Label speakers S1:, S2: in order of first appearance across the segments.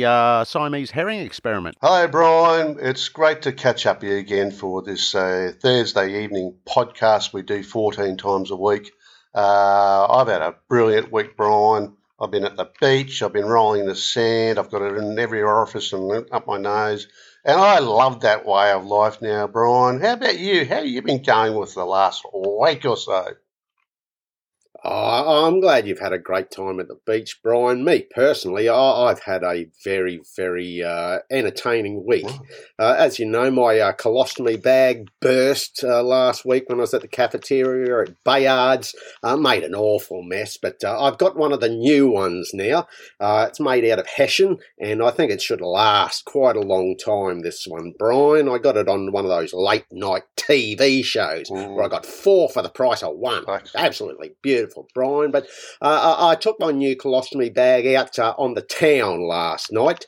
S1: the uh, Siamese herring experiment.
S2: Hello, Brian. It's great to catch up here again for this uh, Thursday evening podcast we do 14 times a week. Uh, I've had a brilliant week, Brian. I've been at the beach. I've been rolling the sand. I've got it in every orifice and up my nose. And I love that way of life now, Brian. How about you? How have you been going with the last week or so?
S3: Oh, I'm glad you've had a great time at the beach, Brian. Me personally, I've had a very, very uh, entertaining week. Uh, as you know, my uh, colostomy bag burst uh, last week when I was at the cafeteria at Bayards. Uh, made an awful mess, but uh, I've got one of the new ones now. it's made out of hessian, and I think it should last quite a long time. This one, Brian. I got it on one of those late night TV shows mm. where I got four for the price of one. Absolutely beautiful for Brian. But uh, I, I, took my new colostomy bag out uh, on the town last night.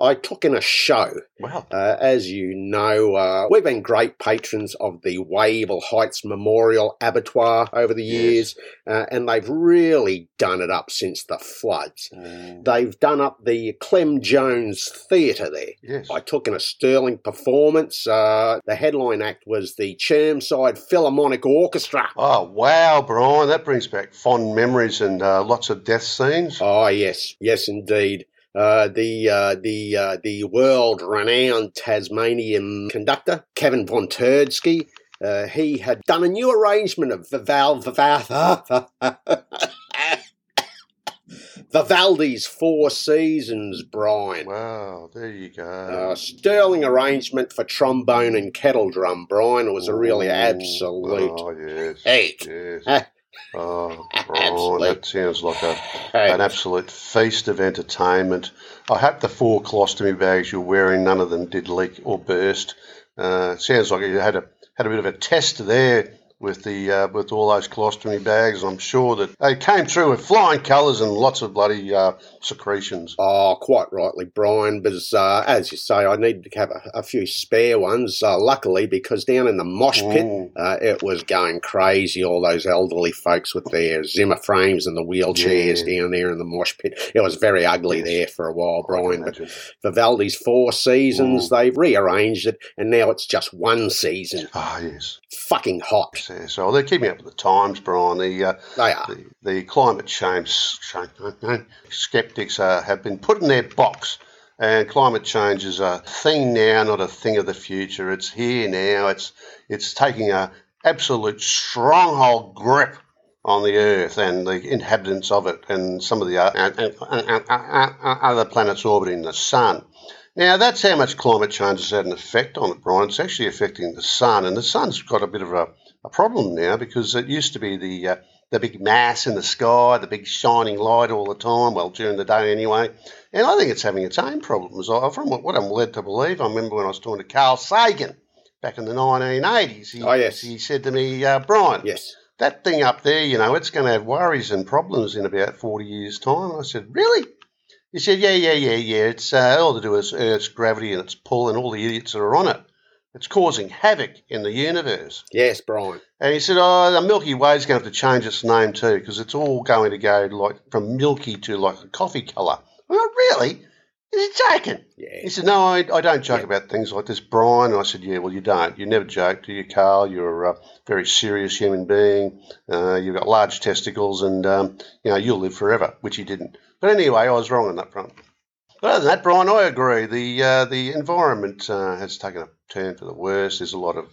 S3: I took in a show.
S2: Wow.
S3: Uh, as you know, uh, we've been great patrons of the Wavell Heights Memorial Abattoir over the years, yes. Uh, and they've really done it up since the floods. Mm. They've done up the Clem Jones Theatre there.
S2: Yes.
S3: I took in a sterling performance. Uh, the headline act was the Chermside Philharmonic Orchestra.
S2: Oh, wow, Brian. That brings back fond memories and uh, lots of death scenes.
S3: Oh yes, yes indeed. Uh, the uh, the uh, the world renowned Tasmanian conductor Kevin von Turdsky. Uh, he had done a new arrangement of Vival Vivaldi's Four Seasons, Brian.
S2: Wow, there you go.
S3: Uh, sterling arrangement for trombone and kettle drum, Brian. It was a really absolute
S2: oh, yes. Yes. Oh, oh that sounds like a, an absolute feast of entertainment. I hope the four colostomy bags you're wearing, none of them did leak or burst. Uh, sounds like you had a had a bit of a test there with the uh, with all those colostomy bags. I'm sure that they came through with flying colours and lots of bloody uh, secretions.
S3: Oh, quite rightly, Brian. But uh, as you say, I needed to have a, a few spare ones. Uh, luckily, because down in the mosh pit, mm. uh, it was going crazy. All those elderly folks with their Zimmer frames and the wheelchairs yeah. down there in the mosh pit. It was very ugly yes. there for a while, Brian. But Vivaldi's Four Seasons, mm. they've rearranged it, and now it's just one season.
S2: Ah, oh, yes.
S3: Fucking hot
S2: there. So they're keeping up with the times, Brian. The uh,
S3: they are.
S2: The, the climate change, change skeptics uh, have been put in their box. And climate change is a thing now, not a thing of the future. It's here now. It's it's taking a absolute stronghold grip on the Earth and the inhabitants of it, and some of the other planets orbiting the Sun. Now, that's how much climate change has had an effect on it, Brian. It's actually affecting the sun, and the sun's got a bit of a a problem now because it used to be the uh, the big mass in the sky, the big shining light all the time, well, during the day anyway. And I think it's having its own problems. From what I'm led to believe, I remember when I was talking to Carl Sagan back in the 1980s. He,
S3: oh, yes.
S2: He said to me, uh, Brian,
S3: yes.
S2: that thing up there, you know, it's going to have worries and problems in about 40 years' time. I said, really? He said, yeah, yeah, yeah, yeah. It's uh, all to do with Earth's gravity and its pull and all the idiots that are on it. It's causing havoc in the universe.
S3: Yes, Brian.
S2: And he said, "Oh, the Milky Way is going to have to change its name too, because it's all going to go like from milky to like a coffee colour." I went, "Really? Is he joking?"
S3: Yeah.
S2: He said, "No, I, I don't joke yeah. about things like this, Brian." And I said, "Yeah, well, you don't. You never joke, do you, Carl? You're a very serious human being. Uh, you've got large testicles, and um, you know you'll live forever," which he didn't. But anyway, I was wrong on that front. But other than that, Brian, I agree. The uh, the environment uh, has taken a turn for the worse. There's a lot of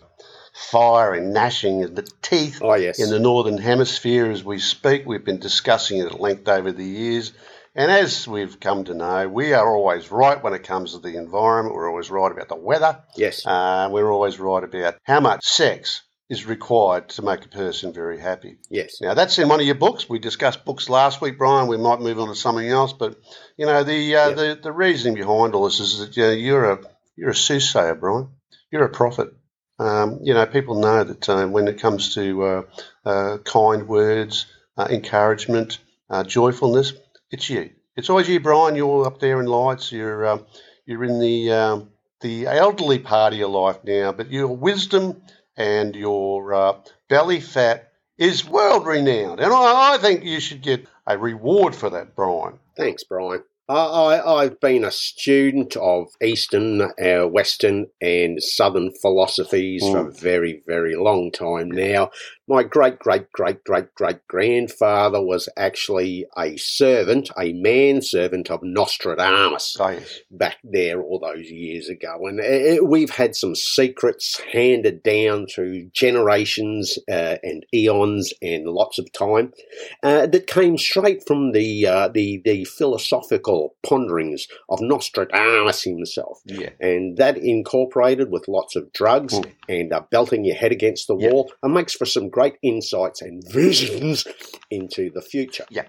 S2: fire and gnashing of the teeth
S3: oh, yes.
S2: in the northern hemisphere as we speak. We've been discussing it at length over the years. And as we've come to know, we are always right when it comes to the environment. We're always right about the weather.
S3: Yes.
S2: Uh, we're always right about how much sex is required to make a person very happy.
S3: Yes.
S2: Now that's in one of your books. We discussed books last week, Brian. We might move on to something else, but you know the uh, yep. the the reasoning behind all this is that you know, you're a you're a soothsayer, Brian. You're a prophet. Um, you know, people know that uh, when it comes to uh, uh kind words, encouragement, joyfulness, it's you. It's always you, Brian. You're up there in lights. You're um, you're in the um, the elderly part of your life now, but your wisdom and your belly fat is world renowned. And I, I, think you should get a reward for that, Brian.
S3: Thanks, Brian. I, I've been a student of Eastern, uh, Western, and Southern philosophies mm. for a very, very long time now. My great, great, great, great, great grandfather was actually a servant, a manservant of Nostradamus
S2: yes.
S3: back there all those years ago. And it, we've had some secrets handed down through generations uh, and eons and lots of time uh, that came straight from the, uh, the, the philosophical ponderings of Nostradamus himself.
S2: Yeah.
S3: And that incorporated with lots of drugs mm. and uh, belting your head against the wall and makes for some great insights and visions into the future.
S2: Yeah.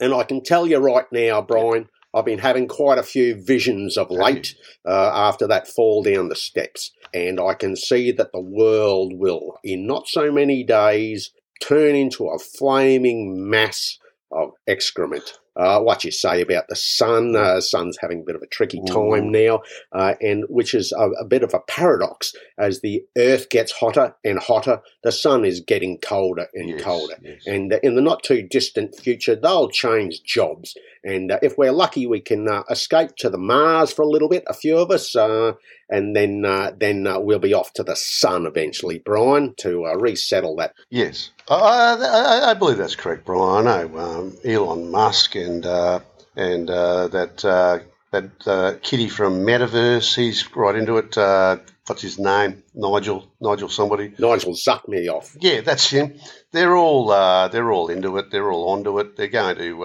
S3: And I can tell you right now, Brian, I've been having quite a few visions of late uh, after that fall down the steps. And I can see that the world will, in not so many days, turn into a flaming mass of excrement. Uh, what you say about the sun. Uh, sun's having a bit of a tricky time now, uh, and which is a, a, bit of a paradox. As the Earth gets hotter and hotter, the sun is getting colder and
S2: yes,
S3: colder.
S2: Yes.
S3: And in the not too distant future, they'll change jobs. And uh, if we're lucky, we can uh, escape to the Mars for a little bit, a few of us, and then then we'll be off to the sun eventually, Brian, to resettle that.
S2: Yes, I, I, I, believe that's correct, Brian. I know um, Elon Musk and uh, and uh, that uh, that uh, kitty from Metaverse. He's right into it. Uh, what's his name? Nigel. Nigel. Somebody.
S3: Nigel sucked me off.
S2: Yeah, that's him. They're all uh, they're all into it. They're all onto it. They're going to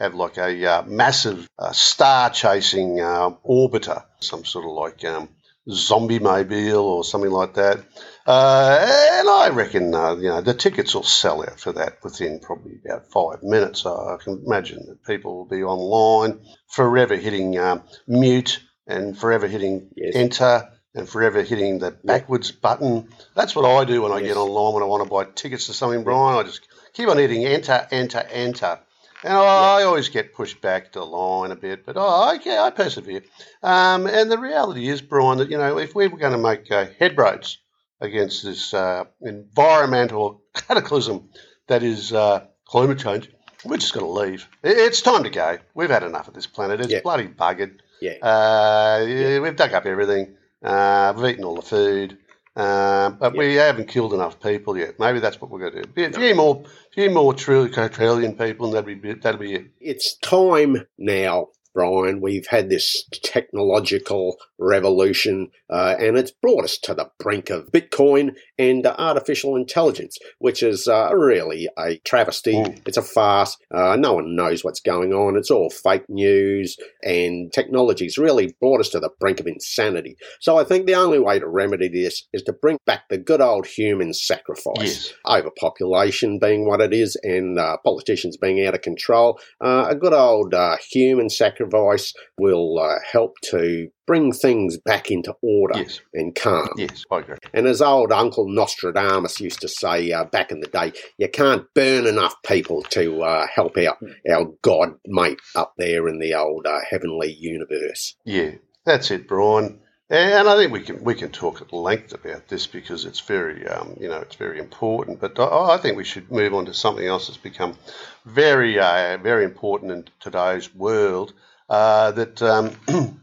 S2: have like a massive star chasing orbiter, some sort of like. Um, zombie mobile or something like that. Uh, and I reckon, uh, you know, the tickets will sell out for that within probably about five minutes. So I can imagine that people will be online, forever hitting um, mute and forever hitting yes. enter and forever hitting the backwards button. That's what I do when I yes. get online when I want to buy tickets to something, Brian. I just keep on hitting enter, enter, enter. And I, I, always get pushed back to the line a bit, but oh, okay, I persevere. Um, and the reality is, Brian, that you know, if we were going to make uh, headroads against this uh, environmental cataclysm that is uh, climate change, we're just going to leave. It's time to go. We've had enough of this planet. It's
S3: yeah.
S2: bloody buggered.
S3: Yeah.
S2: Uh, yeah. We've dug up everything. Uh, we've eaten all the food. Uh, but we haven't killed enough people yet. Maybe that's what we're going to do. A few more, few more trillion, people, and that'll be that'll be it.
S3: It's time now Brian. We've had this technological revolution, uh, and it's brought us to the brink of Bitcoin and uh, artificial intelligence, which is uh, really a travesty. Mm. It's a farce. Uh, no one knows what's going on. It's all fake news, and technology's really brought us to the brink of insanity. So I think the only way to remedy this is to bring back the good old human sacrifice.
S2: Yes.
S3: Overpopulation being what it is, and uh, politicians being out of control. Uh, a good old human sacrifice sacrifice will uh, help to bring things back into order
S2: yes.
S3: and calm.
S2: Yes, I agree.
S3: And as old Uncle Nostradamus used to say uh, back in the day, you can't burn enough people to uh, help out our God mate up there in the old uh, heavenly universe.
S2: Yeah, that's it, Brian. And I think we can we can talk at length about this because it's very um, you know it's very important. But I, I, think we should move on to something else that's become very uh, very important in today's world. Uh, that um,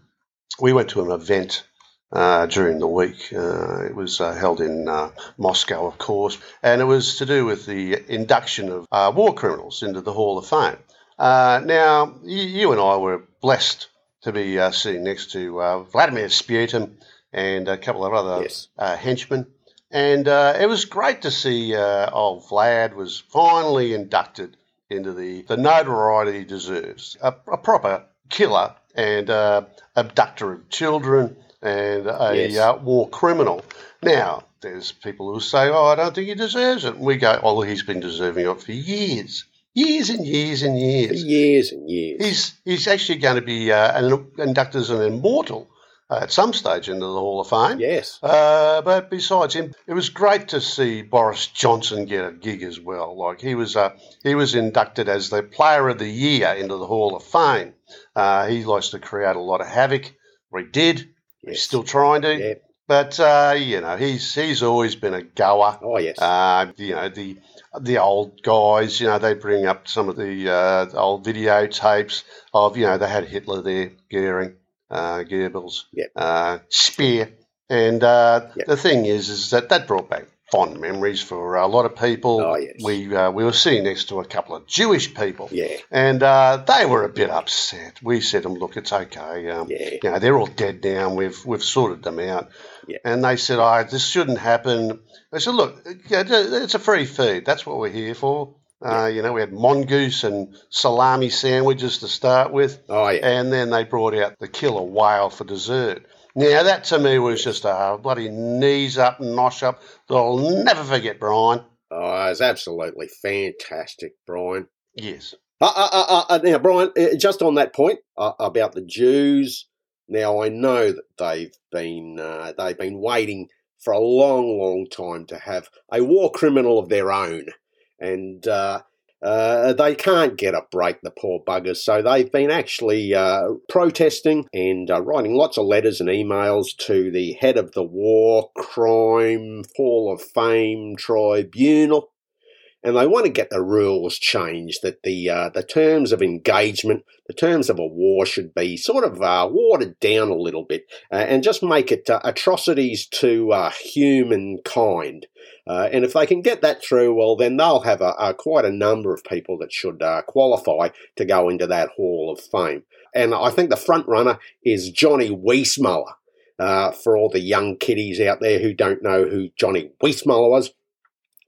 S2: we went to an event uh, during the week. Uh, it was uh, held in uh, Moscow, of course, and it was to do with the induction of uh, war criminals into the Hall of Fame. now, you, you, and I were blessed to be sitting next to Vladimir Sputin and a couple of other
S3: yes.
S2: henchmen. And it was great to see old Vlad was finally inducted into the, the notoriety he deserves. A, a proper killer and uh, abductor of children and a
S3: yes.
S2: uh, war criminal. Now, there's people who say, oh, I don't think he deserves it. And we go, oh, he's been deserving of it for years. Years and years and years.
S3: Years and years.
S2: He's, he's actually going to be uh, inducted as an immortal at some stage into the Hall of Fame.
S3: Yes.
S2: Uh, but besides him, it was great to see Boris Johnson get a gig as well. Like he was, uh, he was inducted as the Player of the Year into the Hall of Fame. Uh, he likes to create a lot of havoc. Or he did. Yes. He's still trying to.
S3: Yep.
S2: But uh, you know, he's he's always been a goer.
S3: Oh yes.
S2: Uh, you know the the old guys. You know they bring up some of the uh, old videotapes of you know they had Hitler there, Goering, uh, Goebbels,
S3: Yep.
S2: uh, Speer, and uh,
S3: Yep.
S2: the thing is, is that that brought back fond memories for a lot of people.
S3: Oh, yes.
S2: We uh, we were sitting next to a couple of Jewish people.
S3: yeah.
S2: And uh, they were a bit upset. We said to them, "Look, it's okay. Um,
S3: Yeah.
S2: You know, they're all dead now. And we've we've sorted them out."
S3: Yeah.
S2: And they said, "Oh, this shouldn't happen." I said, "Look, it's a free feed. That's what we're here for." Uh, you know, we had mongoose and salami sandwiches to start with,
S3: Oh yeah.
S2: and then they brought out the killer whale for dessert. Now that to me was just a bloody knees up, nosh up that I'll never forget, Brian.
S3: Oh, it's absolutely fantastic, Brian.
S2: Yes.
S3: Uh, uh, uh, uh, now, Brian, uh, just on that point uh, about the Jews. Now, I know that they've been uh, they've been waiting for a long, long time to have a war criminal of their own, and uh, uh, they can't get a break, the poor buggers. So they've been actually uh, protesting and uh, writing lots of letters and emails to the head of the War Crime Hall of Fame Tribunal and they want to get the rules changed that the uh, the terms of engagement, the terms of a war should be sort of uh, watered down a little bit, uh, and just make it uh, atrocities to uh, humankind. Uh, and if they can get that through, well, then they'll have a, a quite a number of people that should qualify to go into that Hall of Fame. And I think the front runner is Johnny Weissmuller. For all the young kiddies out there who don't know who Johnny Weissmuller was,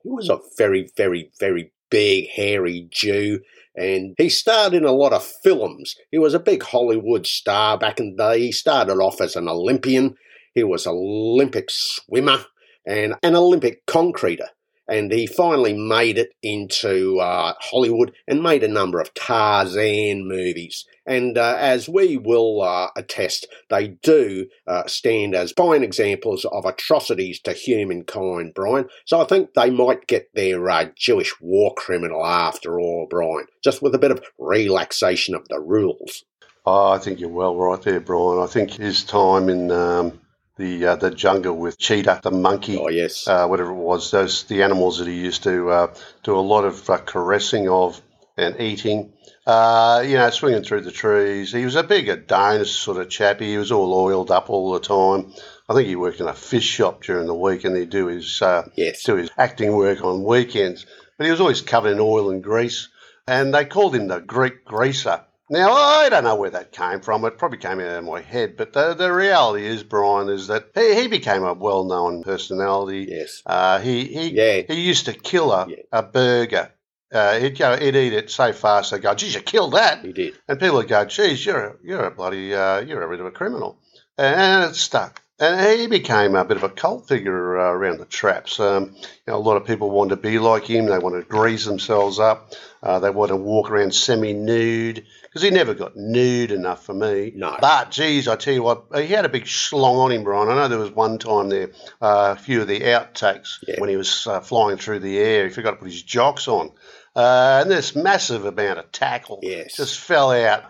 S3: he was a very, very, very big, hairy Jew, and he starred in a lot of films. He was a big Hollywood star back in the day. He started off as an Olympian. He was an Olympic swimmer and an Olympic concreter. And he finally made it into uh, Hollywood and made a number of Tarzan movies. And uh, as we will uh, attest, they do uh, stand as fine examples of atrocities to humankind, Brian. So I think they might get their uh, Jewish war criminal after all, Brian, just with a bit of relaxation of the rules.
S2: Oh, I think you're well right there, Brian. I think his time in um, the uh, the jungle with Cheetah, the monkey,
S3: Oh, yes.
S2: uh, whatever it was, those the animals that he used to uh, do a lot of uh, caressing of and eating. Uh, you know, swinging through the trees. He was a big Adonis sort of chappy. He was all oiled up all the time. I think he worked in a fish shop during the week, and he'd do his uh,
S3: yes.
S2: do his acting work on weekends. But he was always covered in oil and grease, and they called him the Greek greaser. Now I don't know where that came from. It probably came out of my head, but the the reality is, Brian, is that he, he became a well known personality.
S3: Yes.
S2: Uh, he he
S3: Yeah.
S2: he used to kill a,
S3: Yeah.
S2: a burger. Uh, he'd go, he'd eat it so fast they go, "Geez, you killed that!"
S3: He did.
S2: And people would go, "Geez, you're a, you're a bloody uh, you're a bit of a criminal," and it stuck. And he became a bit of a cult figure uh, around the traps. Um, you know, a lot of people wanted to be like him. They wanted to grease themselves up. Uh, they wanted to walk around semi-nude because he never got nude enough for me.
S3: No.
S2: But geez, I tell you what, he had a big schlong on him, Brian. I know there was one time there, uh, a few of the outtakes
S3: Yeah.
S2: when he was uh, flying through the air. He forgot to put his jocks on, uh, and this massive amount of tackle
S3: Yes.
S2: just fell out.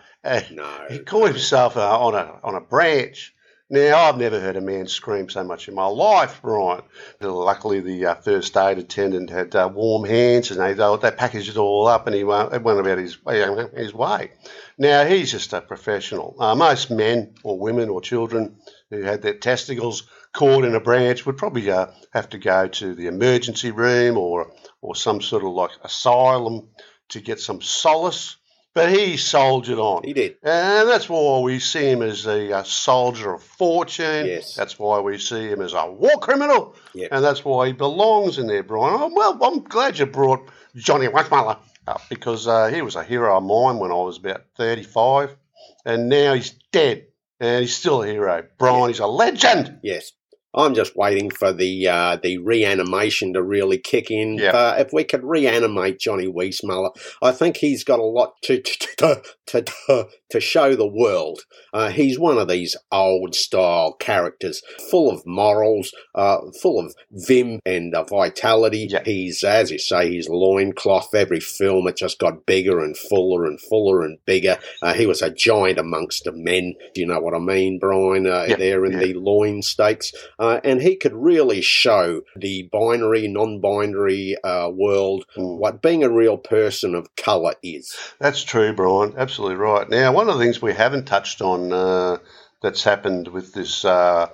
S3: No.
S2: he caught himself uh, on a on a branch. Now I've never heard a man scream so much in my life, Brian. Luckily, the uh, first aid attendant had uh, warm hands, and they they, packaged it all up, and he went, went about his his way. Now he's just a professional. Uh, most men or women or children who had their testicles caught in a branch would probably uh, have to go to the emergency room or or some sort of like asylum to get some solace. But he soldiered on.
S3: He did.
S2: And that's why we see him as a, uh soldier of fortune.
S3: Yes.
S2: That's why we see him as a war criminal.
S3: Yep.
S2: And that's why he belongs in there, Brian. Oh, well, I'm glad you brought Johnny Weissmuller up because uh, he was a hero of mine when I was about 35. And now he's dead. And he's still a hero. Brian, he's a legend.
S3: Yes. I'm just waiting for the uh, the reanimation to really kick in. Uh, if we could reanimate Johnny Weissmuller, I think he's got a lot to to to, to, to show the world. Uh, he's one of these old style characters, full of morals, uh, full of vim and uh, vitality. He's, as you say, his loincloth. Every film it just got bigger and fuller and fuller and bigger. Uh, he was a giant amongst the men. Do you know what I mean, Brian? Uh,
S2: Yeah,
S3: there in the loin stakes. Uh, and he could really show the binary, non-binary uh, world
S2: Mm.
S3: what being a real person of colour is.
S2: That's true, Brian. Absolutely right. Now, one of the things we haven't touched on uh, that's happened with this uh,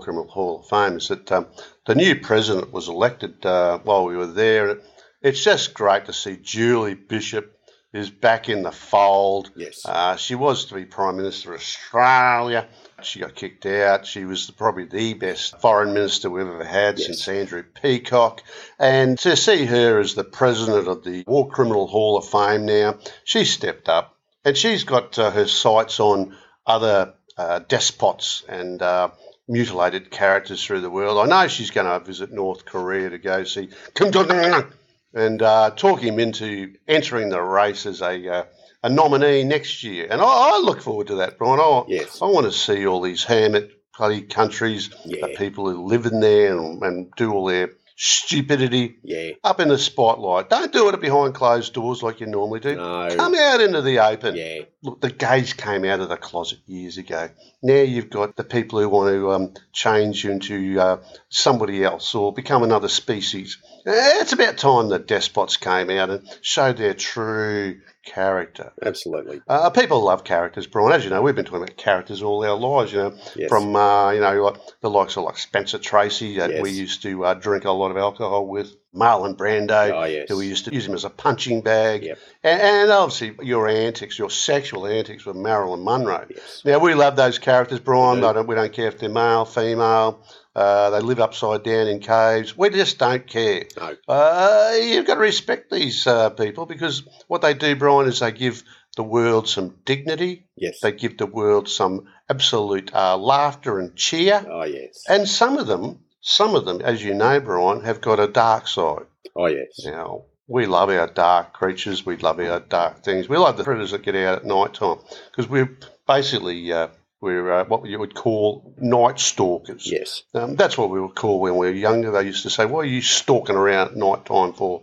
S2: Criminal Hall of Fame is that um, the new president was elected uh, while we were there. It's just great to see Julie Bishop is back in the fold.
S3: Yes.
S2: Uh, she was to be Prime Minister of Australia. She got kicked out. She was probably the best foreign minister we've ever had
S3: Yes.
S2: since Andrew Peacock. And to see her as the president of the War Criminal Hall of Fame now, she stepped up and she's got uh, her sights on other uh, despots and uh, mutilated characters through the world. I know she's going to visit North Korea to go see Kim Jong Un and uh, talk him into entering the race as a uh, a nominee next year. And I, I look forward to that, Brian. I,
S3: Yes.
S2: I want to see all these hermit bloody countries,
S3: Yeah.
S2: the people who live in there and, and do all their stupidity
S3: Yeah.
S2: up in the spotlight. Don't do it behind closed doors like you normally do.
S3: No.
S2: Come out into the open.
S3: Yeah.
S2: Look, the gays came out of the closet years ago. Now you've got the people who want to um, change you into uh, somebody else or become another species. Eh, It's about time the despots came out and showed their true character.
S3: Absolutely.
S2: Uh, people love characters, Brian. As you know, we've been talking about characters all our lives. You know,
S3: Yes.
S2: from uh, you know like the likes of like Spencer Tracy that we used to uh, drink a lot of alcohol with. Marlon Brando,
S3: Oh, yes.
S2: who we used to use him as a punching bag,
S3: Yep.
S2: and, and obviously your antics, your sexual antics with Marilyn Monroe.
S3: Yes.
S2: Now we love those characters, Brian.
S3: We do.
S2: I don't, we don't care if they're male, female. Uh, they live upside down in caves. We just don't care.
S3: No.
S2: Uh, you've got to respect these uh, people because what they do, Brian, is they give the world some dignity.
S3: Yes.
S2: They give the world some absolute uh, laughter and cheer.
S3: Oh yes.
S2: And some of them, some of them, as you know, Brian, have got a dark side.
S3: Oh yes.
S2: Now, we love our dark creatures. We love our dark things. We love the predators that get out at night time because we're basically uh, we're uh, what you would call night stalkers.
S3: Yes.
S2: Um, that's what we were called when we were younger. They used to say, "What are you stalking around at night time for?"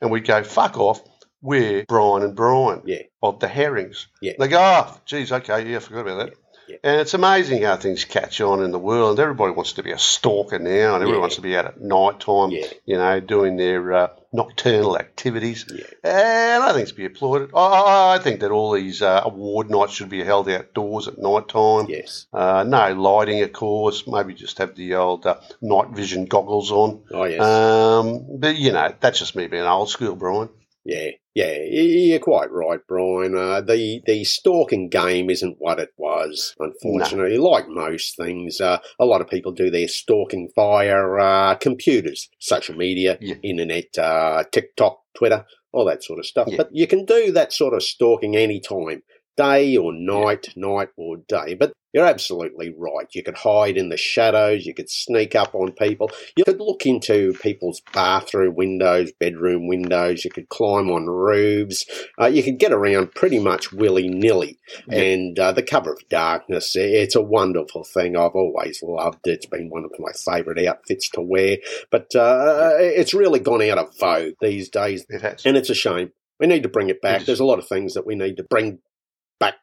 S2: And we'd go, "Fuck off." We're Brian and Brian
S3: Yeah.
S2: of the herrings.
S3: Yeah.
S2: They go, "Oh, geez, okay, yeah, I forgot about that." And it's amazing how things catch on in the world. Everybody wants to be a stalker now, and everybody
S3: Yeah.
S2: wants to be out at night time,
S3: Yeah.
S2: you know, doing their uh, nocturnal activities.
S3: Yeah.
S2: And I think it's to be applauded. I- I, I think that all these uh, award nights should be held outdoors at night time.
S3: Yes.
S2: Uh, no lighting, of course. Maybe just have the old uh, night vision goggles on.
S3: Oh yes.
S2: Um, but you know, that's just me being old school, Brian.
S3: Yeah, yeah, you're quite right, Brian. Uh, the the stalking game isn't what it was, unfortunately. Like most things, uh, a lot of people do their stalking via uh, computers, social media,
S2: Yeah.
S3: internet, uh, TikTok, Twitter, all that sort of stuff.
S2: Yeah.
S3: But you can do that sort of stalking anytime, day or night, night or day. But you're absolutely right. You could hide in the shadows. You could sneak up on people. You could look into people's bathroom windows, bedroom windows. You could climb on roofs. Uh, you could get around pretty much willy nilly.
S2: Yeah.
S3: And uh, the cover of darkness, it's a wonderful thing. I've always loved it. It's been one of my favourite outfits to wear. But uh, it's really gone out of vogue these days.
S2: It.
S3: And it's a shame. We need to bring it back.
S2: Yes.
S3: There's a lot of things that we need to bring back,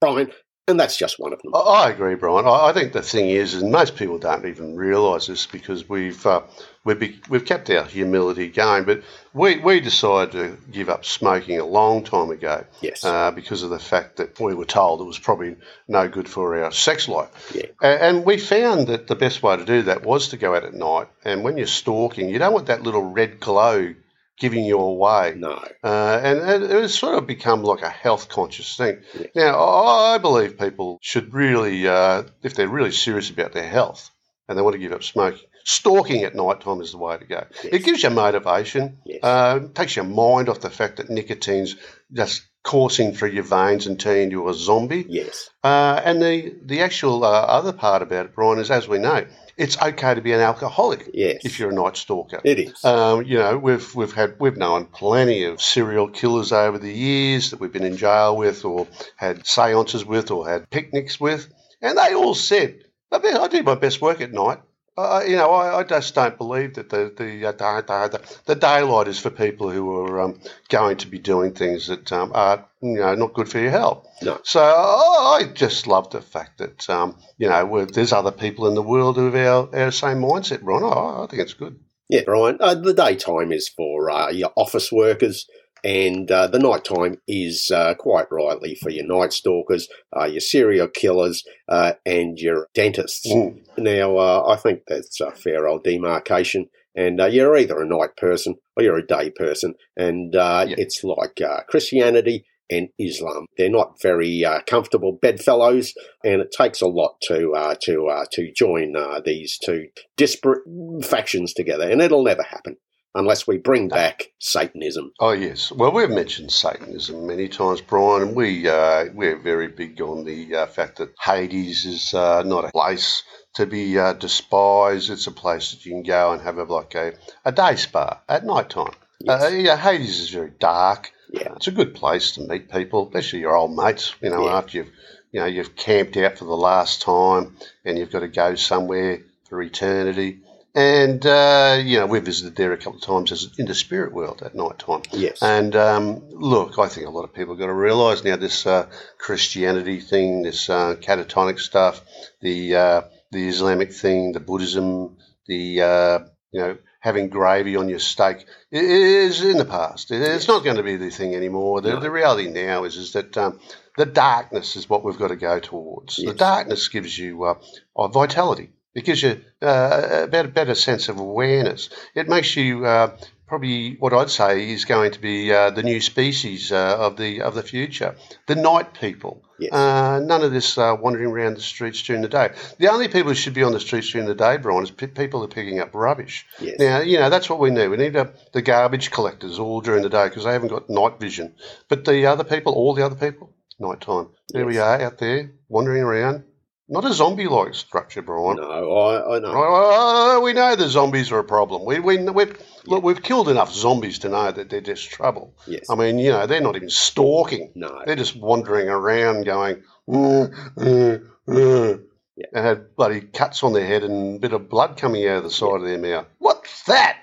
S3: Brian, and that's just one of them.
S2: I- agree, Brian. I think the thing is, and most people don't even realise this because we've uh, we've, we've kept our humility going, but we, we decided to give up smoking a long time ago
S3: Yes.
S2: uh, because of the fact that we were told it was probably no good for our sex life.
S3: Yeah.
S2: And we found that the best way to do that was to go out at night. And when you're stalking, you don't want that little red glow giving you away.
S3: no.
S2: Uh, and it, it's sort of become like a health conscious thing. Now, I, I believe people should really, uh, if they're really serious about their health and they want to give up smoking, stalking at night time is the way to go.
S3: Yes.
S2: It gives you motivation,
S3: Yes.
S2: uh, takes your mind off the fact that nicotine's just coursing through your veins and turning you a zombie.
S3: Yes.
S2: Uh, and the, the actual uh, other part about it, Brian, is as we know, it's okay to be an alcoholic
S3: Yes.
S2: if you're a night stalker.
S3: It is.
S2: Um, you know, we've we've had we've known plenty of serial killers over the years that we've been in jail with, or had seances with, or had picnics with, and they all said, "I do my best work at night. Uh, you know, I, I, just don't believe that the the, uh, the, the daylight is for people who are um, going to be doing things that um, are you know not good for your health.
S3: No.
S2: So oh, I just love the fact that um, you know there's other people in the world who have our, our same mindset, Ron. Oh, I think it's good.
S3: Yeah, Brian. Uh, the daytime is for uh, your office workers, and uh, the nighttime is uh, quite rightly for your night stalkers, uh, your serial killers, uh, and your dentists.
S2: Mm.
S3: Now, uh, I think that's a fair old demarcation. And uh, you're either a night person or you're a day person. And
S2: Yeah.
S3: it's like Christianity and Islam. They're not very comfortable bedfellows, and it takes a lot to to to join these two disparate factions together. And it'll never happen unless we bring back Satanism.
S2: Oh yes. Well, we've mentioned Satanism many times, Brian, and we uh, we're very big on the uh, fact that Hades is uh, not a place to be uh, despised. It's a place that you can go and have a, like a, a day spa at night time.
S3: Yes.
S2: Uh, yeah, Hades is very dark.
S3: Yeah.
S2: It's a good place to meet people, especially your old mates. You know,
S3: Yeah.
S2: after you've you know you've camped out for the last time and you've got to go somewhere for eternity. And uh, you know, we visited there a couple of times as in the spirit world at night time.
S3: Yes.
S2: And um, look, I think a lot of people have got to realise now this uh, Christianity thing, this uh, catatonic stuff, the uh, the Islamic thing, the Buddhism, the uh, you know having gravy on your steak is in the past. It- It's not going to be the thing anymore. The,
S3: No.
S2: the reality now is is that um, the darkness is what we've got to go towards. The darkness gives you uh, uh, vitality. It gives you uh, a better, better sense of awareness. It makes you uh, probably what I'd say is going to be uh, the new species uh, of the of the future, the night people.
S3: Yes.
S2: Uh, none of this uh, wandering around the streets during the day. The only people who should be on the streets during the day, Brian, is pe- people who are picking up rubbish.
S3: Yes.
S2: Now, you know, that's what we need. We need uh, the garbage collectors all during the day because they haven't got night vision. But the other people, all the other people, night time. There we are out there wandering around. Not a zombie like structure, Brian.
S3: no, I, I know.
S2: Oh, we know the zombies are a problem. We, we, we've, look, we've killed enough zombies to know that they're just trouble.
S3: Yes.
S2: I mean, you know, they're not even stalking.
S3: no.
S2: They're just wandering around going, "Mm, mm, mm,"
S3: Yeah.
S2: and had bloody cuts on their head and a bit of blood coming out of the side of their mouth. What's that?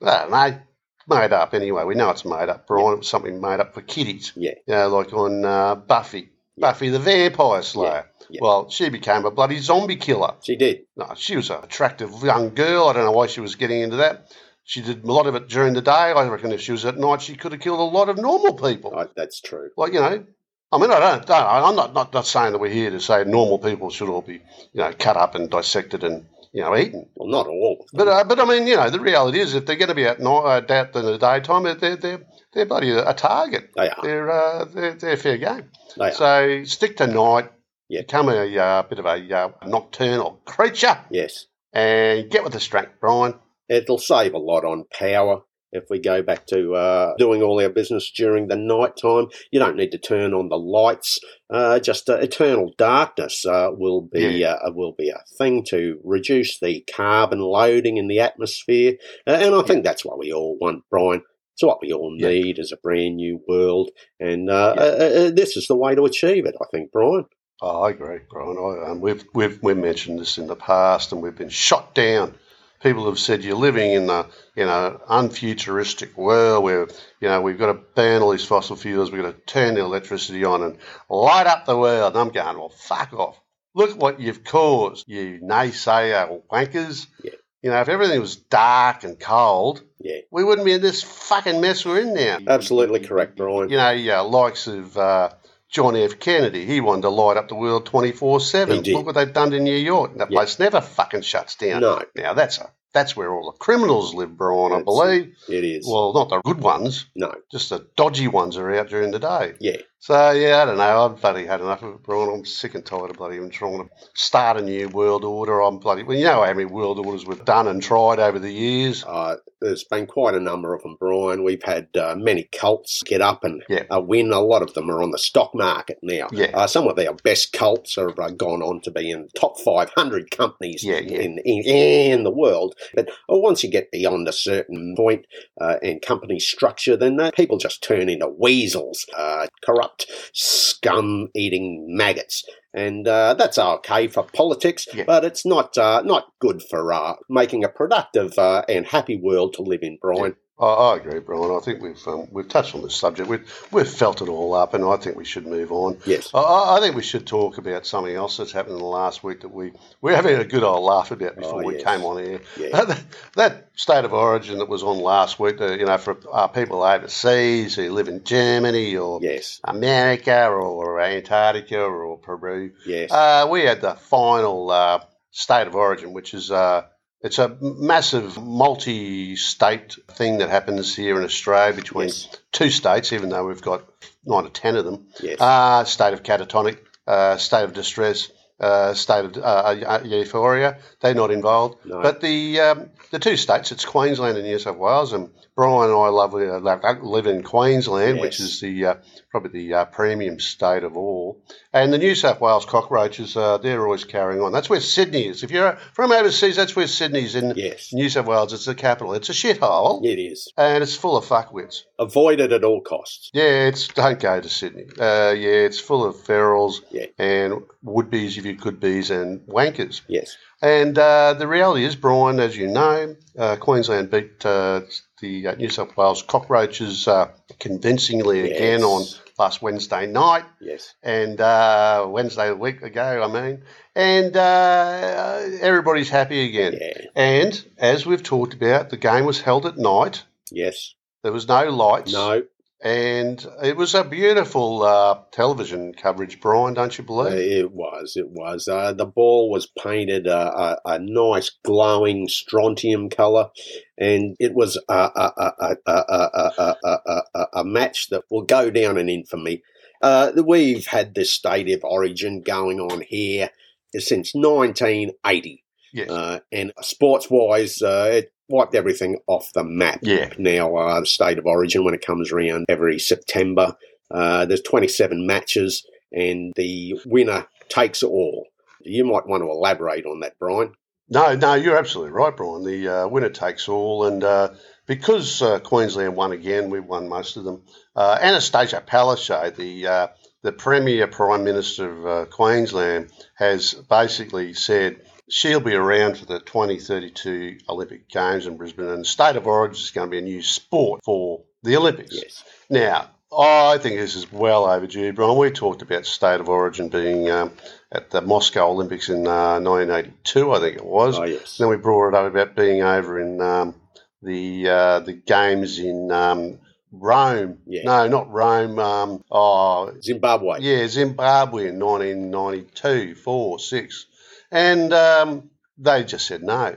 S2: I don't know. Made up anyway. We know it's made up, Brian. It was something made up for kiddies.
S3: Yeah.
S2: You know, like on uh, Buffy.
S3: Yeah.
S2: Buffy the Vampire Slayer.
S3: Yeah.
S2: Well, she became a bloody zombie killer.
S3: She did.
S2: No, she was an attractive young girl. I don't know why she was getting into that. She did a lot of it during the day. I reckon if she was at night, she could have killed a lot of normal people.
S3: I, that's true.
S2: Like, you know, I mean, I don't, don't I'm not, not, not saying that we're here to say normal people should all be, you know, cut up and dissected and, you know, eaten.
S3: Well, not all.
S2: But, uh, but I mean, you know, the reality is if they're going to be at night, uh, out in the daytime, they're, they're, they're bloody a target.
S3: they are.
S2: They're, uh, they're, they're fair game.
S3: They are.
S2: So stick to night.
S3: Yeah.
S2: Become a uh, bit of a uh, nocturnal creature
S3: Yes.
S2: and get with the strength, Brian.
S3: It'll save a lot on power if we go back to uh, doing all our business during the night time. You don't need to turn on the lights. Uh, just uh, eternal darkness uh, will be uh, will be a thing to reduce the carbon loading in the atmosphere, uh, and I think that's what we all want, Brian. It's what we all
S2: Yeah.
S3: need as a brand new world, and uh,
S2: Yeah.
S3: uh, uh, this is the way to achieve it. I think, Brian.
S2: Oh, I agree, Brian. I, um, we've, we've, we've mentioned this in the past and we've been shot down. People have said you're living in a you know unfuturistic world where you know we've got to ban all these fossil fuels, we've got to turn the electricity on and light up the world. And I'm going, well, fuck off. Look what you've caused, you naysayer wankers.
S3: Yeah.
S2: You know, if everything was dark and cold,
S3: Yeah,
S2: we wouldn't be in this fucking mess we're in now.
S3: absolutely correct, Brian.
S2: You know, yeah, likes of uh, John F. Kennedy. He wanted to light up the world 24 7. Look what they've done to New York. That
S3: Yeah.
S2: place never fucking shuts down.
S3: No,
S2: Now, that's a that's where all the criminals live, Brian, I believe.
S3: it is.
S2: Well, not the good ones,
S3: no,
S2: just the dodgy ones are out during the day.
S3: yeah,
S2: So, yeah, I don't know. I've bloody had enough of it, Brian. I'm sick and tired of bloody even trying to start a new world order. I'm bloody, well, you know how many world orders we've done and tried over the years.
S3: Uh, there's been quite a number of them, Brian. We've had uh, many cults get up and
S2: Yeah.
S3: uh, win. A lot of them are on the stock market now.
S2: Yeah.
S3: Uh, some of our best cults have uh, gone on to be in the top 500 companies
S2: Yeah.
S3: In, in, in the world. But uh, once you get beyond a certain point uh, and company structure, then people just turn into weasels, uh, corrupt corrupt scum eating maggots. And uh, that's okay for politics,
S2: Yeah.
S3: but it's not uh, not good for uh, making a productive uh, and happy world to live in, Brian.
S2: I, I agree, Brian. I think we've um, we've touched on this subject. We've we've felt it all up, and I think we should move on.
S3: Yes.
S2: I- I, think we should talk about something else that's happened in the last week that we we're having a good old laugh about before
S3: Oh,
S2: we came on air.
S3: Yeah.
S2: that, that state of origin that was on last week, uh, you know, for uh, people overseas who live in Germany or
S3: Yes.
S2: America or Antarctica or Peru,
S3: Yes.
S2: uh, we had the final uh, state of origin, which is uh, it's a massive multi-state thing that happens here in Australia between
S3: Yes.
S2: two states, even though we've got nine or ten of them.
S3: Yes.
S2: Uh, state of catatonic, uh, state of distress, uh, state of uh, uh, euphoria. They're not involved.
S3: No.
S2: But the um, the two states, it's Queensland and New South Wales, and Brian and I love uh, live, in Queensland, which is the uh, probably the uh, premium state of all. And the New South Wales cockroaches, uh, they're always carrying on. That's where Sydney is. If you're from overseas, that's where Sydney's in
S3: yes.
S2: New South Wales. It's the capital. It's a shithole,
S3: It is.
S2: and it's full of fuckwits.
S3: Avoid it at all costs.
S2: Yeah, it's don't go to Sydney. Uh, yeah, it's full of ferals
S3: Yeah.
S2: and would be's if you could be's and wankers.
S3: Yes.
S2: And uh, the reality is, Brian, as you know, uh, Queensland beat uh, the uh, New South Wales cockroaches uh, convincingly again on last Wednesday night
S3: Yes.
S2: and uh, Wednesday a week ago, I mean, and uh, everybody's happy again.
S3: Yeah.
S2: And as we've talked about, the game was held at night.
S3: Yes.
S2: There was no lights.
S3: No
S2: and it was a beautiful uh, television coverage, Brian. Don't you believe?
S3: It was. It was. Uh, the ball was painted a, a, a nice glowing strontium colour, and it was a, a, match that will go down in infamy. Uh, we've had this state of origin going on here since 1980.
S2: Yes.
S3: Uh, and sports wise, uh, it wiped everything off the map
S2: yeah.
S3: now uh, the state of origin when it comes around every September. Uh, there's 27 matches, and the winner takes all. You might want to elaborate on that, Brian.
S2: No, no, you're absolutely right, Brian. The uh, winner takes all, and uh, because uh, Queensland won again, we won most of them. Uh, Annastacia Palaszczuk, the uh, the Premier Prime Minister of uh, Queensland, has basically said she'll be around for the 2032 Olympic Games in Brisbane, and State of Origin is going to be a new sport for the Olympics.
S3: Yes.
S2: Now, I think this is well overdue, Brian. We talked about State of Origin being um, at the Moscow Olympics in uh, 1982, I think it was.
S3: Oh, yes.
S2: Then we brought it up about being over in um, the uh, the games in um, Rome.
S3: Yeah.
S2: No, not Rome. Um, oh,
S3: Zimbabwe.
S2: yeah, Zimbabwe in 1992, 4, 6. And um, they just said no.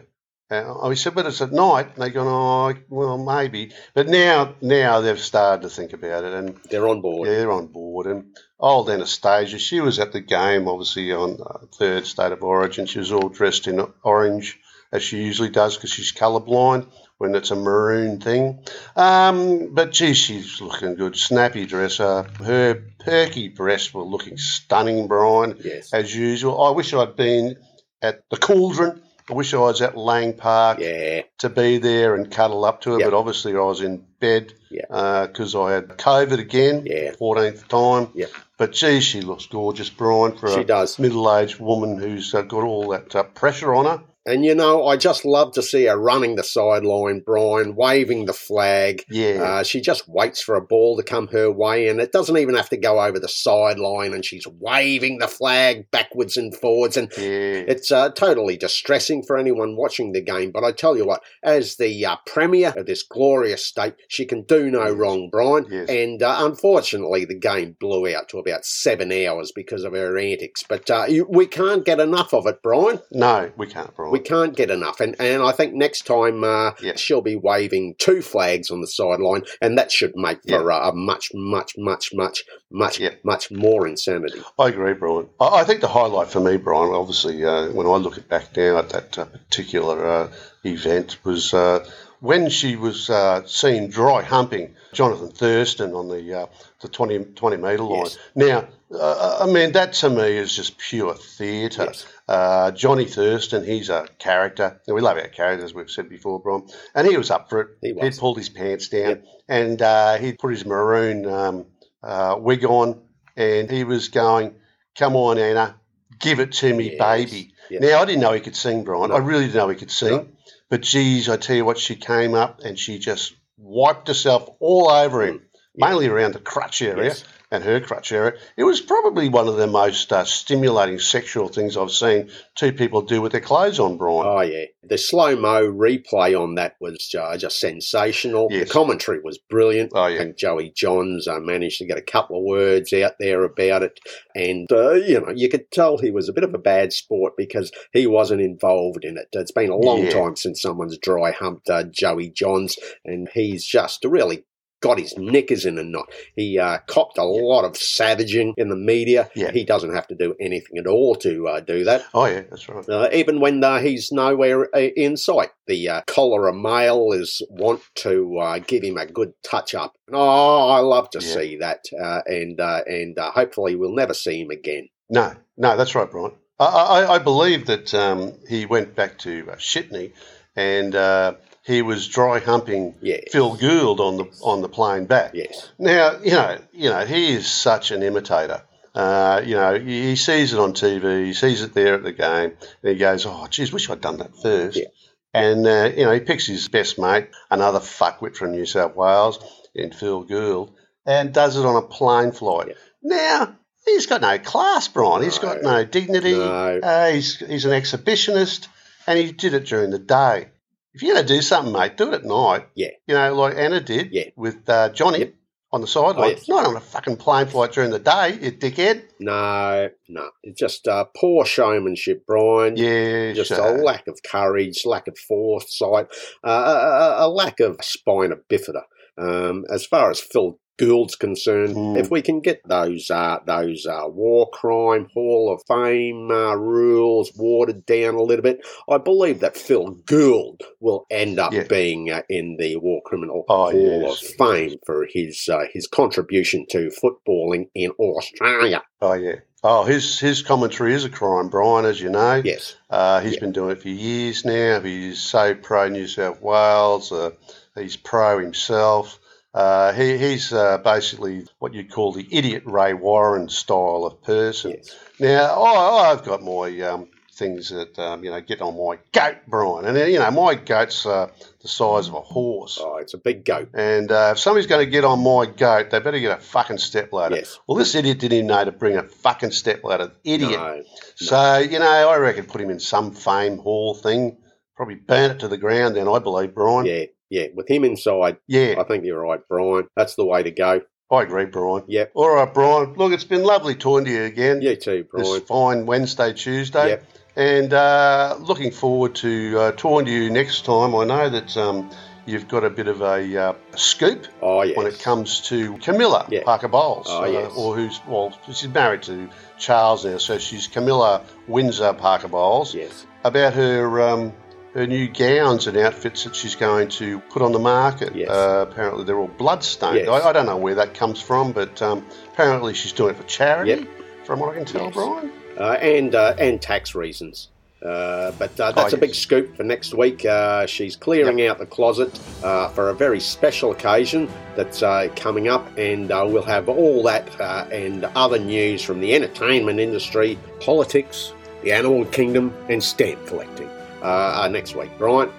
S2: Uh, we said, but it's at night. And they gone, oh, well, maybe. But now, now they've started to think about it, and
S3: They're on board.
S2: yeah, they're on board. And old Annastacia, she was at the game, obviously on uh, third state of origin. She was all dressed in orange, as she usually does, because she's colourblind when it's a maroon thing. Um, but gee, she's looking good. Snappy dress. Uh, her perky breasts were looking stunning, Brian,
S3: Yes.
S2: as usual. I wish I'd been at the Cauldron. I wish I was at Lang Park
S3: Yeah.
S2: to be there and cuddle up to her,
S3: Yep.
S2: but obviously I was in bed
S3: Yeah.
S2: because I had COVID again,
S3: Yeah.
S2: 14th time.
S3: Yep.
S2: But gee, she looks gorgeous, Brian, for
S3: She
S2: a
S3: does.
S2: middle-aged woman who's uh, got all that uh, pressure on her.
S3: And you know, I just love to see her running the sideline, Brian, waving the flag.
S2: Yeah,
S3: Uh, she just waits for a ball to come her way, and it doesn't even have to go over the sideline, and she's waving the flag backwards and forwards. And
S2: yeah,
S3: It's uh, totally distressing for anyone watching the game, but I tell you what, as the uh, premier of this glorious state, she can do no wrong, Brian.
S2: Yes.
S3: And uh, unfortunately, the game blew out to about seven hours because of her antics. But uh, you, we can't get enough of it, Brian.
S2: no, we can't, Brian.
S3: We can't get enough. And, and I think next time uh,
S2: Yeah.
S3: she'll be waving two flags on the sideline, and that should make for uh, a much, much, much, much, much,
S2: Yeah.
S3: much more insanity.
S2: I agree, Brian. I, I think the highlight for me, Brian, obviously, uh, when I look back now at that uh, particular uh, event, was uh, when she was uh, seen dry humping Jonathan Thurston on the uh, the 20, 20 metre line.
S3: Yes.
S2: Now, uh, I mean, that to me is just pure theatre.
S3: Yes.
S2: Uh, Johnny Thurston, he's a character. We love our characters, we've said before, Brian. And he was up for it.
S3: He was.
S2: He'd pulled his pants down
S3: Yep.
S2: and uh, he'd put his maroon um, uh, wig on, and he was going, "Come on, Anna, give it to me,
S3: Yes,
S2: baby."
S3: yes.
S2: Now I didn't know he could sing, Brian.
S3: No.
S2: I really didn't know he could sing.
S3: No.
S2: But geez, I tell you what, she came up and she just wiped herself all over him,
S3: Yeah.
S2: mainly around the crutch area
S3: Yes.
S2: And her crutch area. It was probably one of the most uh, stimulating sexual things I've seen two people do with their clothes on, Brian.
S3: Oh yeah, the slow mo replay on that was uh, just sensational.
S2: Yes.
S3: The commentary was brilliant.
S2: Oh,
S3: I
S2: yeah.
S3: think Joey Johns uh, managed to get a couple of words out there about it, and uh, you know you could tell he was a bit of a bad sport because he wasn't involved in it. It's been a long
S2: Yeah.
S3: time since someone's dry humped uh, Joey Johns, and he's just a really. Got his knickers in a knot. He uh, copped a lot of savaging in the media.
S2: Yeah.
S3: He doesn't have to do anything at all to uh, do that.
S2: Oh, yeah, that's right.
S3: Uh, even when uh, he's nowhere uh, in sight, the uh, cholera male is want to uh, give him a good touch up. Oh, I love to
S2: Yeah.
S3: see that, uh, and uh, and uh, hopefully we'll never see him again.
S2: No, no, that's right, Brian. I, I, I believe that um, he went back to uh, Shitney and uh, he was dry humping
S3: Yes.
S2: Phil Gould on the on the plane back.
S3: Yes,
S2: Now, you know, you know, he is such an imitator. Uh, you know, he sees it on TV, he sees it there at the game, and he goes, "Oh, geez, wish I'd done that first.
S3: Yeah.
S2: And uh, you know, he picks his best mate, another fuckwit from New South Wales, in Phil Gould, and does it on a plane flight.
S3: Yeah.
S2: Now, he's got no class, Brian. He's got
S3: No.
S2: no dignity.
S3: No.
S2: Uh, he's he's an exhibitionist, and he did it during the day. If you're going to do something, mate, do it at night.
S3: Yeah.
S2: You know, like Anna did
S3: Yeah.
S2: with uh, Johnny
S3: Yep.
S2: on the sideline.
S3: Oh, yes.
S2: Not on a fucking plane flight during the day, you dickhead.
S3: no, no, it's just uh, poor showmanship, Brian.
S2: Yeah,
S3: Just
S2: sure.
S3: a lack of courage, lack of foresight, uh, a, a, a lack of spina bifida. Um, as far as Phil Gould's concerned,
S2: Mm.
S3: if we can get those uh, those uh, war crime Hall of Fame uh, rules watered down a little bit, I believe that Phil Gould will end up
S2: Yeah.
S3: being uh, in the War Criminal
S2: Oh,
S3: Hall
S2: yes.
S3: of Fame for his uh, his contribution to footballing in Australia.
S2: Oh yeah. Oh, his his commentary is a crime, Brian, as you know.
S3: Yes,
S2: Uh, he's
S3: Yeah.
S2: been doing it for years now. He's so pro New South Wales. Uh, he's pro himself. Uh, he, he's uh, basically what you'd call the idiot Ray Warren style of person.
S3: yes.
S2: Now, I, I've got my um, things that um, you know get on my goat, Brian, and you know my goat's uh, the size of a horse.
S3: Oh, it's a big goat.
S2: And uh, if somebody's going to get on my goat, they better get a fucking step ladder.
S3: Yes.
S2: Well, this idiot didn't even know to bring a fucking step ladder. Idiot.
S3: No,
S2: So, you know, I reckon put him in some fame hall thing. Probably burn it to the ground then, I believe, Brian.
S3: yeah, yeah. With him inside,
S2: Yeah,
S3: I think you're right, Brian. That's the way to go.
S2: I agree, Brian.
S3: Yep.
S2: All right, Brian. Look, it's been lovely talking to you again.
S3: You too,
S2: This
S3: Brian.
S2: fine Wednesday, Tuesday.
S3: Yep.
S2: And uh, looking forward to uh, talking to you next time. I know that um, you've got a bit of a, uh, scoop
S3: Oh, yes.
S2: when it comes to Camilla
S3: Yeah.
S2: Parker Bowles,
S3: Oh,
S2: uh,
S3: yes.
S2: or who's well, she's married to Charles now, so she's Camilla Windsor Parker Bowles.
S3: Yes.
S2: About her um, her new gowns and outfits that she's going to put on the market.
S3: Yes.
S2: Uh, apparently, they're all bloodstained.
S3: Yes.
S2: I, I don't know where that comes from, but um, apparently she's doing it for charity,
S3: Yep.
S2: from what I can tell,
S3: Yes.
S2: Brian.
S3: Uh, and uh, and tax reasons. Uh, but uh, that's
S2: Oh,
S3: a big scoop for next week. Uh, she's clearing out the closet uh, for a very special occasion that's uh, coming up, and uh, we'll have all that uh, and other news from the entertainment industry, politics, the animal kingdom, and stamp collecting uh, uh, next week. Brian,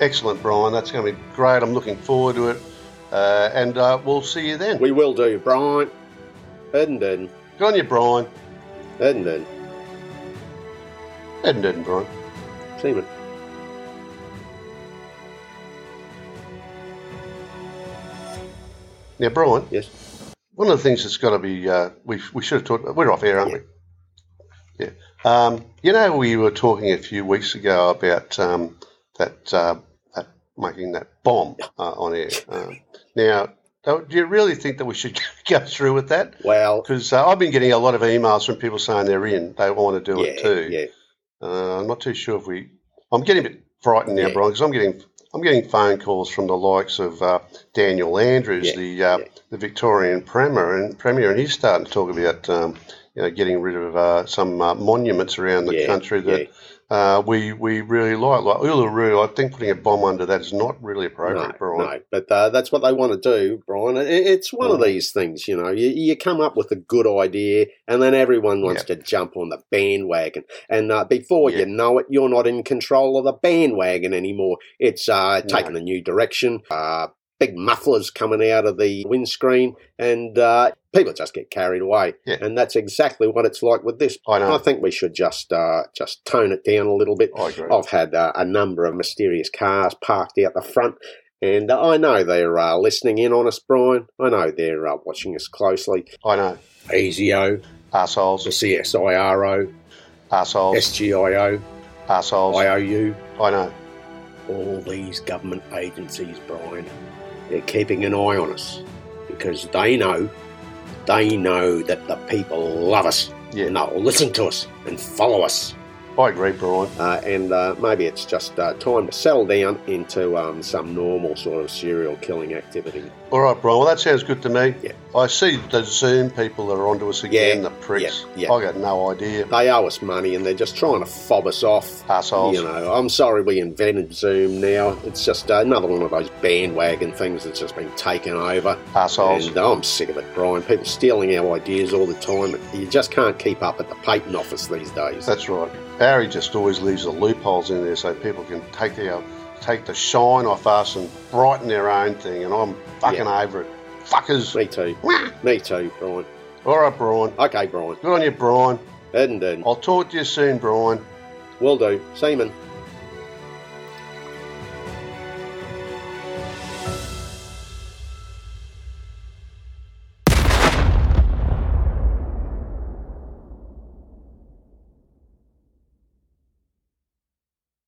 S2: Excellent, Brian. That's going to be great. I'm looking forward to it. Uh, and uh, we'll see you then.
S3: we will do, Brian. Eden, Eden,
S2: Good on you, Brian.
S3: Eden, Eden.
S2: Eden, Eden, Brian.
S3: Seaman.
S2: Now, Brian,
S3: Yes.
S2: one of the things that's got to be, uh, we, we should have talked, we're off air, aren't we? Um, you know, we were talking a few weeks ago about um, that, uh, that making that bomb uh, on air. Um, now, do you really think that we should go through with that?
S3: Well,
S2: Because uh, I've been getting a lot of emails from people saying they're in, they want to do
S3: yeah,
S2: it too.
S3: yeah.
S2: Uh, I'm not too sure if we. I'm getting a bit frightened now,
S3: Yeah.
S2: Brian, because I'm getting I'm getting phone calls from the likes of uh, Daniel Andrews,
S3: Yeah,
S2: the uh,
S3: yeah.
S2: the Victorian premier, and premier, and he's starting to talk about um, you know getting rid of uh, some uh, monuments around the country that uh, we we really like. Like Uluru, I think putting a bomb under that is not really appropriate,
S3: no,
S2: Brian.
S3: no, but uh, that's what they want to do, Brian. It, it's one of
S2: Mm.
S3: these things, you know. You, you come up with a good idea, and then everyone wants to jump on the bandwagon, and uh, before
S2: Yeah.
S3: you know it, you're not in control of the bandwagon anymore. It's uh,
S2: No.
S3: taking a new direction. Big mufflers coming out of the windscreen, and uh, people just get carried away.
S2: Yeah.
S3: And that's exactly what it's like with this.
S2: I know.
S3: I think we should just uh, just tone it down a little bit.
S2: I agree.
S3: I've had uh, a number of mysterious cars parked out the front, and uh, I know they're uh, listening in on us, Brian. I know they're uh, watching us closely.
S2: I know.
S3: ASIO, the CSIRO,
S2: Assholes.
S3: SGIO,
S2: Assholes.
S3: IOU,
S2: I know.
S3: all these government agencies, Brian, they're keeping an eye on us because they know, they know that the people love us
S2: Yeah.
S3: and they'll listen to us and follow us.
S2: I agree, Brian.
S3: Uh, and uh, maybe it's just uh, time to settle down into um, some normal sort of serial killing activity.
S2: All right, Brian. Well, that sounds good to me.
S3: Yeah.
S2: I see the Zoom people that are onto us again,
S3: Yeah,
S2: the pricks.
S3: yeah, yeah.
S2: I got no idea.
S3: They owe us money and they're just trying to fob us off.
S2: Assholes.
S3: You know, I'm sorry we invented Zoom now. It's just uh, another one of those bandwagon things that's just been taken over.
S2: Assholes.
S3: And I'm sick of it, Brian. People stealing our ideas all the time. You just can't keep up at the patent office these days.
S2: That's right. Barry just always leaves the loopholes in there so people can take their take the shine off us and brighten their own thing. And I'm fucking over it. Fuckers.
S3: Me too. Me too, Brian.
S2: All right, Brian.
S3: Okay, Brian.
S2: Good on you, Brian.
S3: Head and
S2: I'll talk to you soon, Brian.
S3: Will do. Seaman.